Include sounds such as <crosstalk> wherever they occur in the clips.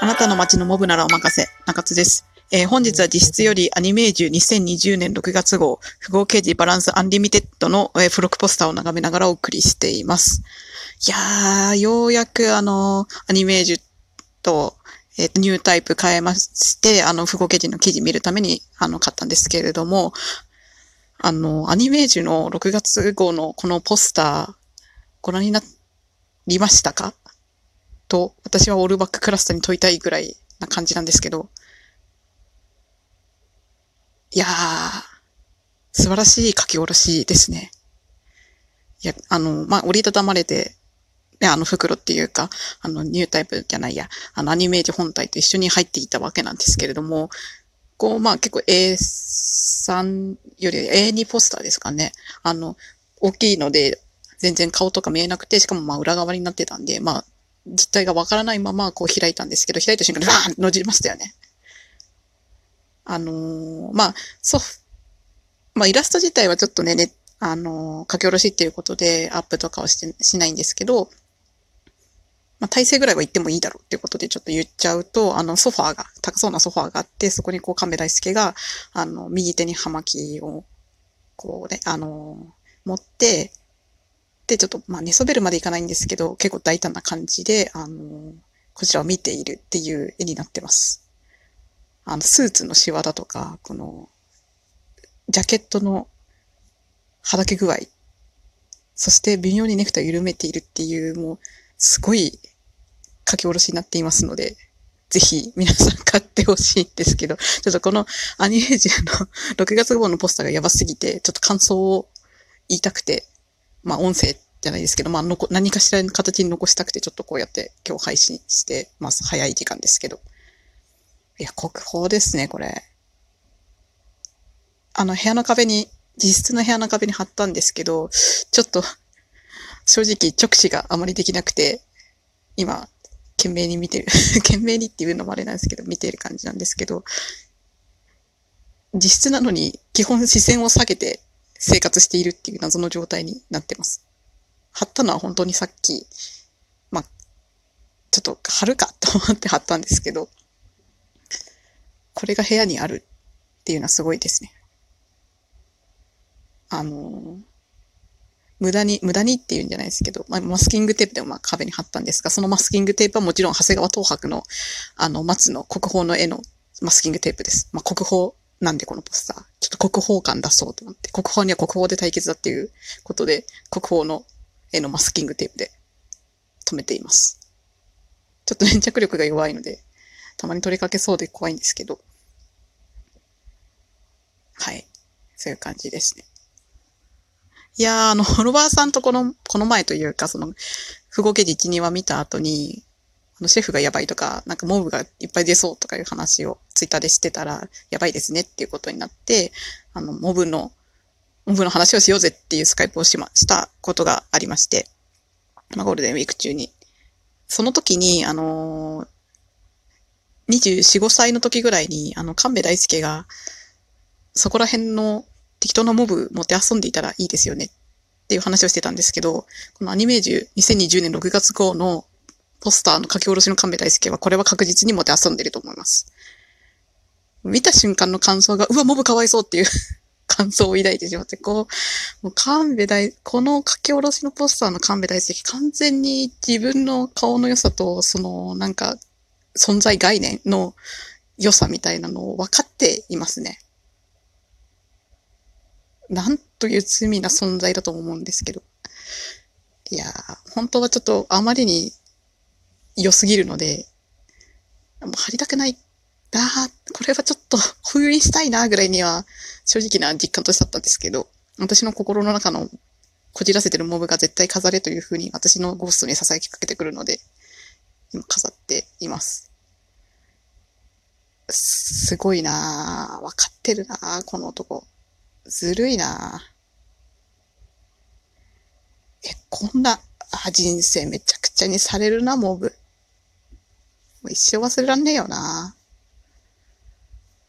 あなたの街のモブならお任せ、中津です。えー本日は自室よりアニメージュ2020年6月号、富豪刑事バランスアンリミテッドの、えー付録ポスターを眺めながらお送りしています。いやー、ようやくあのーアニメージュと、えーとニュータイプ買えまして、あの、富豪刑事の記事見るために、あの、買ったんですけれども、あの、アニメージュの6月号のこのポスター、ご覧になりましたか？と、私はオールバッククラスターに問いたいぐらいな感じなんですけど、いやー、素晴らしい書き下ろしですね。いや、あの、まあ、折りたたまれて、ね、あの袋っていうか、あの、ニュータイプじゃないや、あの、アニメージ本体と一緒に入っていたわけなんですけれども、こう、まあ、結構 A3 より A2 ポスターですかね。あの、大きいので、全然顔とか見えなくて、しかもまあ裏側になってたんで、まあ、実態がわからないままこう開いたんですけど、開いた瞬間にバーンのじりましたよね。あのーまあ、そう、まあイラスト自体はちょっとね、ねあのー書き下ろしっていうことでアップとかはして、しないんですけど、まあ体勢ぐらいは言ってもいいだろうっていうことでちょっと言っちゃうと、あのソファーが、高そうなソファーがあって、そこにこう亀大輔が、あの、右手に葉巻を、こうね、あのー持って、で、ちょっと、まあ、寝そべるまでいかないんですけど、結構大胆な感じで、あの、こちらを見ているっていう絵になってます。あの、スーツのシワだとか、この、ジャケットのはだけ具合、そして微妙にネクタイを緩めているっていう、もう、すごい書き下ろしになっていますので、ぜひ皆さん買ってほしいんですけど、ちょっとこのアニメージュの <laughs> 6月号のポスターがやばすぎて、ちょっと感想を言いたくて、まあ音声じゃないですけど、まあのこ何かしらの形に残したくてちょっとこうやって今日配信してます。早い時間ですけど。いや、国宝ですね、これ。あの部屋の壁に、実質の部屋の壁に貼ったんですけど、ちょっと正直直視があまりできなくて、今、懸命に見てる。<laughs> 懸命にっていうのもあれなんですけど、見てる感じなんですけど、実質なのに基本視線を下げて生活しているっていう謎の状態になってます。貼ったのは本当にさっき、まあ、ちょっと貼るかと思って貼ったんですけど、これが部屋にあるっていうのはすごいですね。あの無駄に、無駄にっていうんじゃないですけど、まあ、マスキングテープでもまあ壁に貼ったんですが、そのマスキングテープはもちろん長谷川東博の、あの、松の国宝の絵のマスキングテープです。まあ、国宝なんでこのポスター。ちょっと国宝感出そうと思って、国宝には国宝で対決だっていうことで、国宝の絵のマスキングテープで止めています。ちょっと粘着力が弱いので、たまに取りかけそうで怖いんですけど。はい。そういう感じですね。いやー、あの、フォロワーさんとこの、この前というか、その、符号記事1、2話見た後に、の、シェフがやばいとか、なんかモブがいっぱい出そうとかいう話をツイッターでしてたら、やばいですねっていうことになって、あの、モブの、モブの話をしようぜっていうスカイプをしま、したことがありまして、まあ、ゴールデンウィーク中に。その時に、あのー、24、5歳の時ぐらいに、あの、神戸大輔が、そこら辺の適当なモブ持って遊んでいたらいいですよねっていう話をしてたんですけど、このアニメージュ2020年6月号のポスターの書き下ろしの神戸大輔は、これは確実に持って遊んでると思います。見た瞬間の感想が、うわ、モブかわいそうっていう感想を抱いてしまって、こう、もう神戸大、この書き下ろしのポスターの神戸大輔、完全に自分の顔の良さと、その、なんか、存在概念の良さみたいなのを分かっていますね。なんという罪な存在だと思うんですけど。いやー、本当はちょっとあまりに良すぎるので、もう貼りたくないなこれはちょっと封印したいなぐらいには正直な実感としてあったんですけど、私の心の中のこじらせてるモブが絶対飾れという風に私のゴーストに囁きかけてくるので、今飾っています。すごいなーわかってるなーこの男。ずるいなぁえ、こんな、あ、人生めちゃくちゃにされるな、モブ。もう一生忘れらんねえよな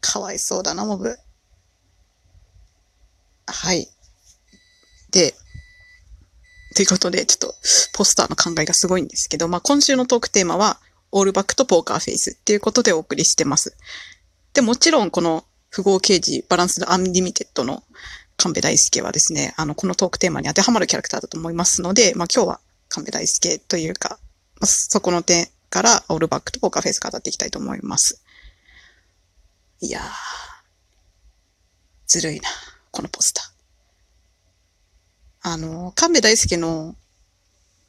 かわいそうだな、モブ。はい。で、ということで、ちょっと、ポスターの考えがすごいんですけど、まあ、今週のトークテーマは、オールバックとポーカーフェイスっていうことでお送りしてます。で、もちろんこの富豪刑事バランスアンリミテッドの神戸大助はですね、あの、このトークテーマに当てはまるキャラクターだと思いますので、まあ今日は神戸大助というか、まあ、そこの点からオールバックとポーカーフェイス語っていきたいと思います。いやー、ずるいな、このポスター。あの、神戸大輔の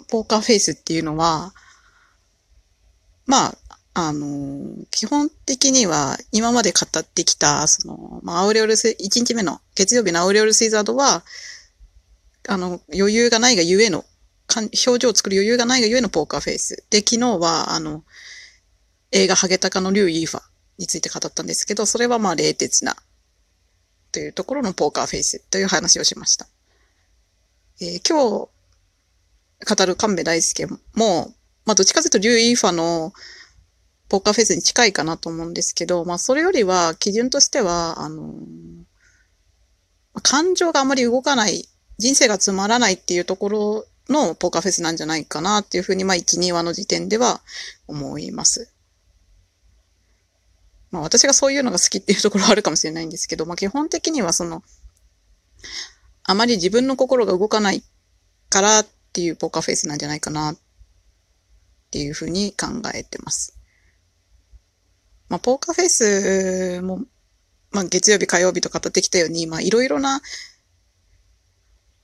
ポーカーフェイスっていうのは、まあ、あの、基本的には今まで語ってきた、その、まあ、アウレオルス、1日目の月曜日のアウレオルスイザードは、あの、余裕がないがゆえの、表情を作る余裕がないがゆえのポーカーフェイス。で、昨日は、あの、映画ハゲタカのリュウ・イーファについて語ったんですけど、それはまあ、冷徹な、というところのポーカーフェイスという話をしました。えー、今日語る神戸大輔も、まあ、どっちかというとリュウ・イーファのポーカーフェイスに近いかなと思うんですけど、まあ、それよりは、基準としては、あの、感情があまり動かない、人生がつまらないっていうところのポーカーフェイスなんじゃないかなっていうふうに、まあ、1、2話の時点では思います。まあ、私がそういうのが好きっていうところはあるかもしれないんですけど、まあ、基本的にはその、あまり自分の心が動かないからっていうポーカーフェイスなんじゃないかなっていうふうに考えてます。まあ、ポーカーフェイスも、まあ、月曜日、火曜日と語ってきたように、まあ、いろいろな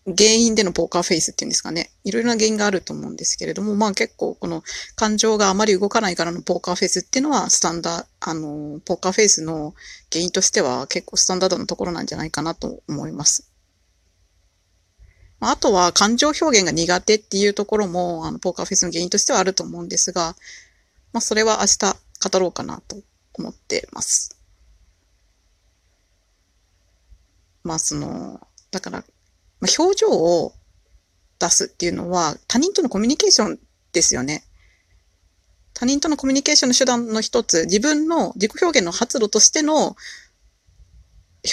原因でのポーカーフェイスっていうんですかね。いろいろな原因があると思うんですけれども、まあ結構この感情があまり動かないからのポーカーフェイスっていうのはスタンダー、あの、ポーカーフェイスの原因としては結構スタンダードなところなんじゃないかなと思います。あとは感情表現が苦手っていうところも、あの、ポーカーフェイスの原因としてはあると思うんですが、まあそれは明日語ろうかなと思ってます。まあその、だから、まあ、表情を出すっていうのは他人とのコミュニケーションですよね。他人とのコミュニケーションの手段の一つ、自分の自己表現の発露としての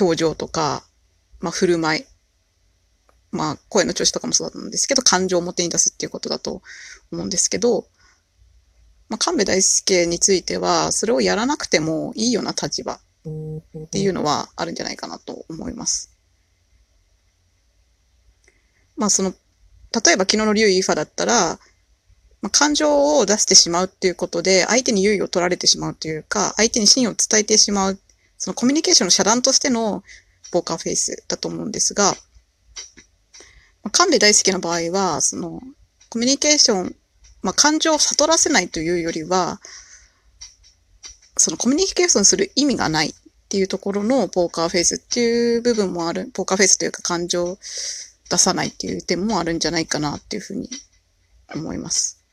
表情とか、まあ振る舞い。まあ声の調子とかもそうなんですけど、感情を表に出すっていうことだと思うんですけど、まあ、神戸大輔については、それをやらなくてもいいような立場っていうのはあるんじゃないかなと思います。まあその、例えば昨日のリュウ・イーファだったら、まあ、感情を出してしまうっていうことで、相手に優位を取られてしまうというか、相手に真意を伝えてしまう、そのコミュニケーションの遮断としてのポーカーフェイスだと思うんですが、まあ、神戸大輔の場合は、その、コミュニケーションまあ、感情を悟らせないというよりは、そのコミュニケーションする意味がないっていうところのポーカーフェイスっていう部分もある、ポーカーフェイスというか感情出さないっていう点もあるんじゃないかなっていうふうに思います。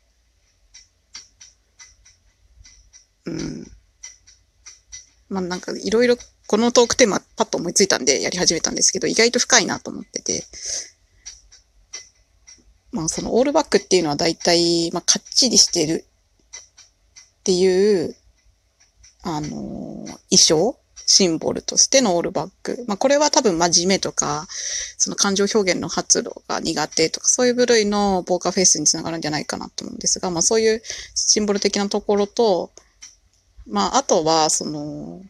うん。まあなんかいろいろこのトークテーマパッと思いついたんでやり始めたんですけど、意外と深いなと思ってて、まあそのオールバックっていうのは大体、まあかっちりしてるっていう、あの衣装シンボルとしてのオールバック。まあこれは多分真面目とか、その感情表現の発露が苦手とか、そういう部類のポーカーフェイスにつながるんじゃないかなと思うんですが、まあそういうシンボル的なところと、まああとは、その、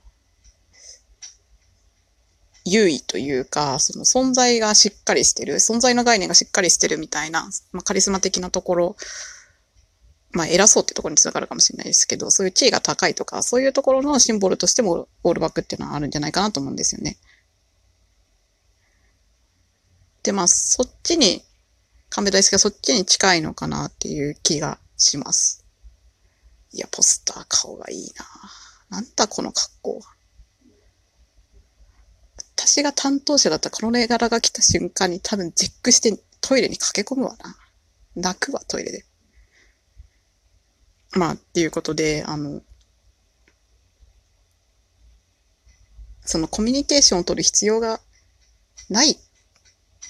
優位というか、その存在がしっかりしてる、存在の概念がしっかりしてるみたいな、まあ、カリスマ的なところ、まあ偉そうってところにつながるかもしれないですけど、そういう地位が高いとか、そういうところのシンボルとしてもオールバックっていうのはあるんじゃないかなと思うんですよね。で、まあそっちに、神戸大輔はそっちに近いのかなっていう気がします。いや、ポスター顔がいいななんだこの格好は。私が担当者だったこの絵柄が来た瞬間に多分絶句してトイレに駆け込むわな。泣くわ、トイレで。まあ、っていうことで、あの、そのコミュニケーションを取る必要がない。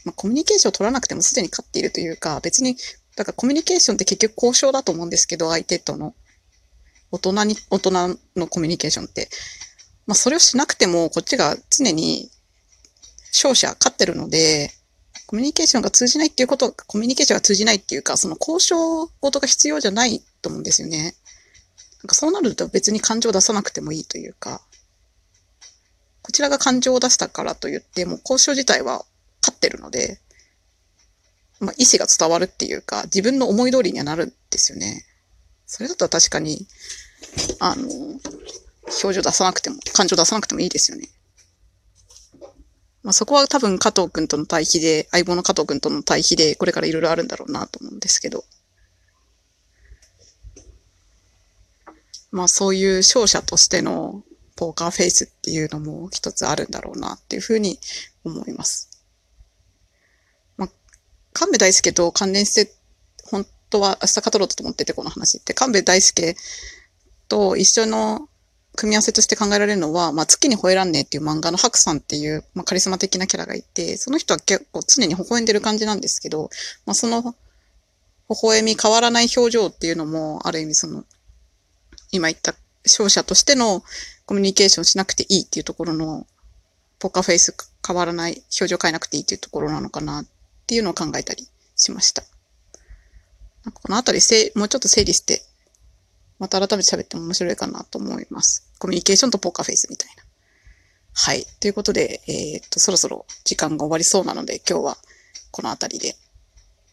まあ、コミュニケーションを取らなくてもすでに勝っているというか、別に、だからコミュニケーションって結局交渉だと思うんですけど、相手との。大人に、大人のコミュニケーションって。まあ、それをしなくても、こっちが常に勝者、勝ってるので、コミュニケーションが通じないっていうことコミュニケーションが通じないっていうか、その交渉事が必要じゃないと思うんですよね。なんかそうなると別に感情を出さなくてもいいというか、こちらが感情を出したからといって、も交渉自体は勝ってるので、まあ、意思が伝わるっていうか、自分の思い通りにはなるんですよね。それだったら確かに、あの、表情出さなくても、感情出さなくてもいいですよね。まあ、そこは多分加藤くんとの対比で、相棒の加藤くんとの対比で、これからいろいろあるんだろうなと思うんですけど。まあそういう勝者としてのポーカーフェイスっていうのも一つあるんだろうなっていうふうに思います。まあ、神戸大輔と関連して、本当は明日語ろうと思っててこの話って、神戸大輔と一緒の組み合わせとして考えられるのは、まあ、月に吠えらんねえっていう漫画の白さんっていう、まあ、カリスマ的なキャラがいて、その人は結構常に微笑んでる感じなんですけど、まあ、その微笑み変わらない表情っていうのも、ある意味その、今言った勝者としてのコミュニケーションしなくていいっていうところの、ポカフェイス変わらない、表情変えなくていいっていうところなのかなっていうのを考えたりしました。このあたりせ、もうちょっと整理して、また改めて喋っても面白いかなと思います。コミュニケーションとポーカーフェイスみたいな。はい。ということで、えー、っと、そろそろ時間が終わりそうなので、今日はこのあたりで、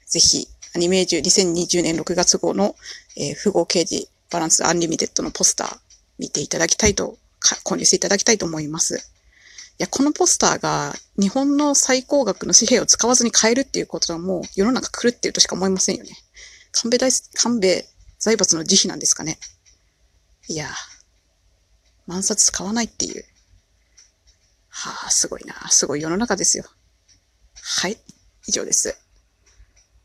ぜひ、アニメージュ2020年6月号の、えー、富豪刑事バランスアンリミテッドのポスター見ていただきたいと、購入していただきたいと思います。いや、このポスターが日本の最高額の紙幣を使わずに買えるっていうことはもう世の中来るっていうとしか思いませんよね。神戸大、神戸財閥の慈悲なんですかね。いや、万札使わないっていう。はあ、すごいな。すごい世の中ですよ。はい。以上です。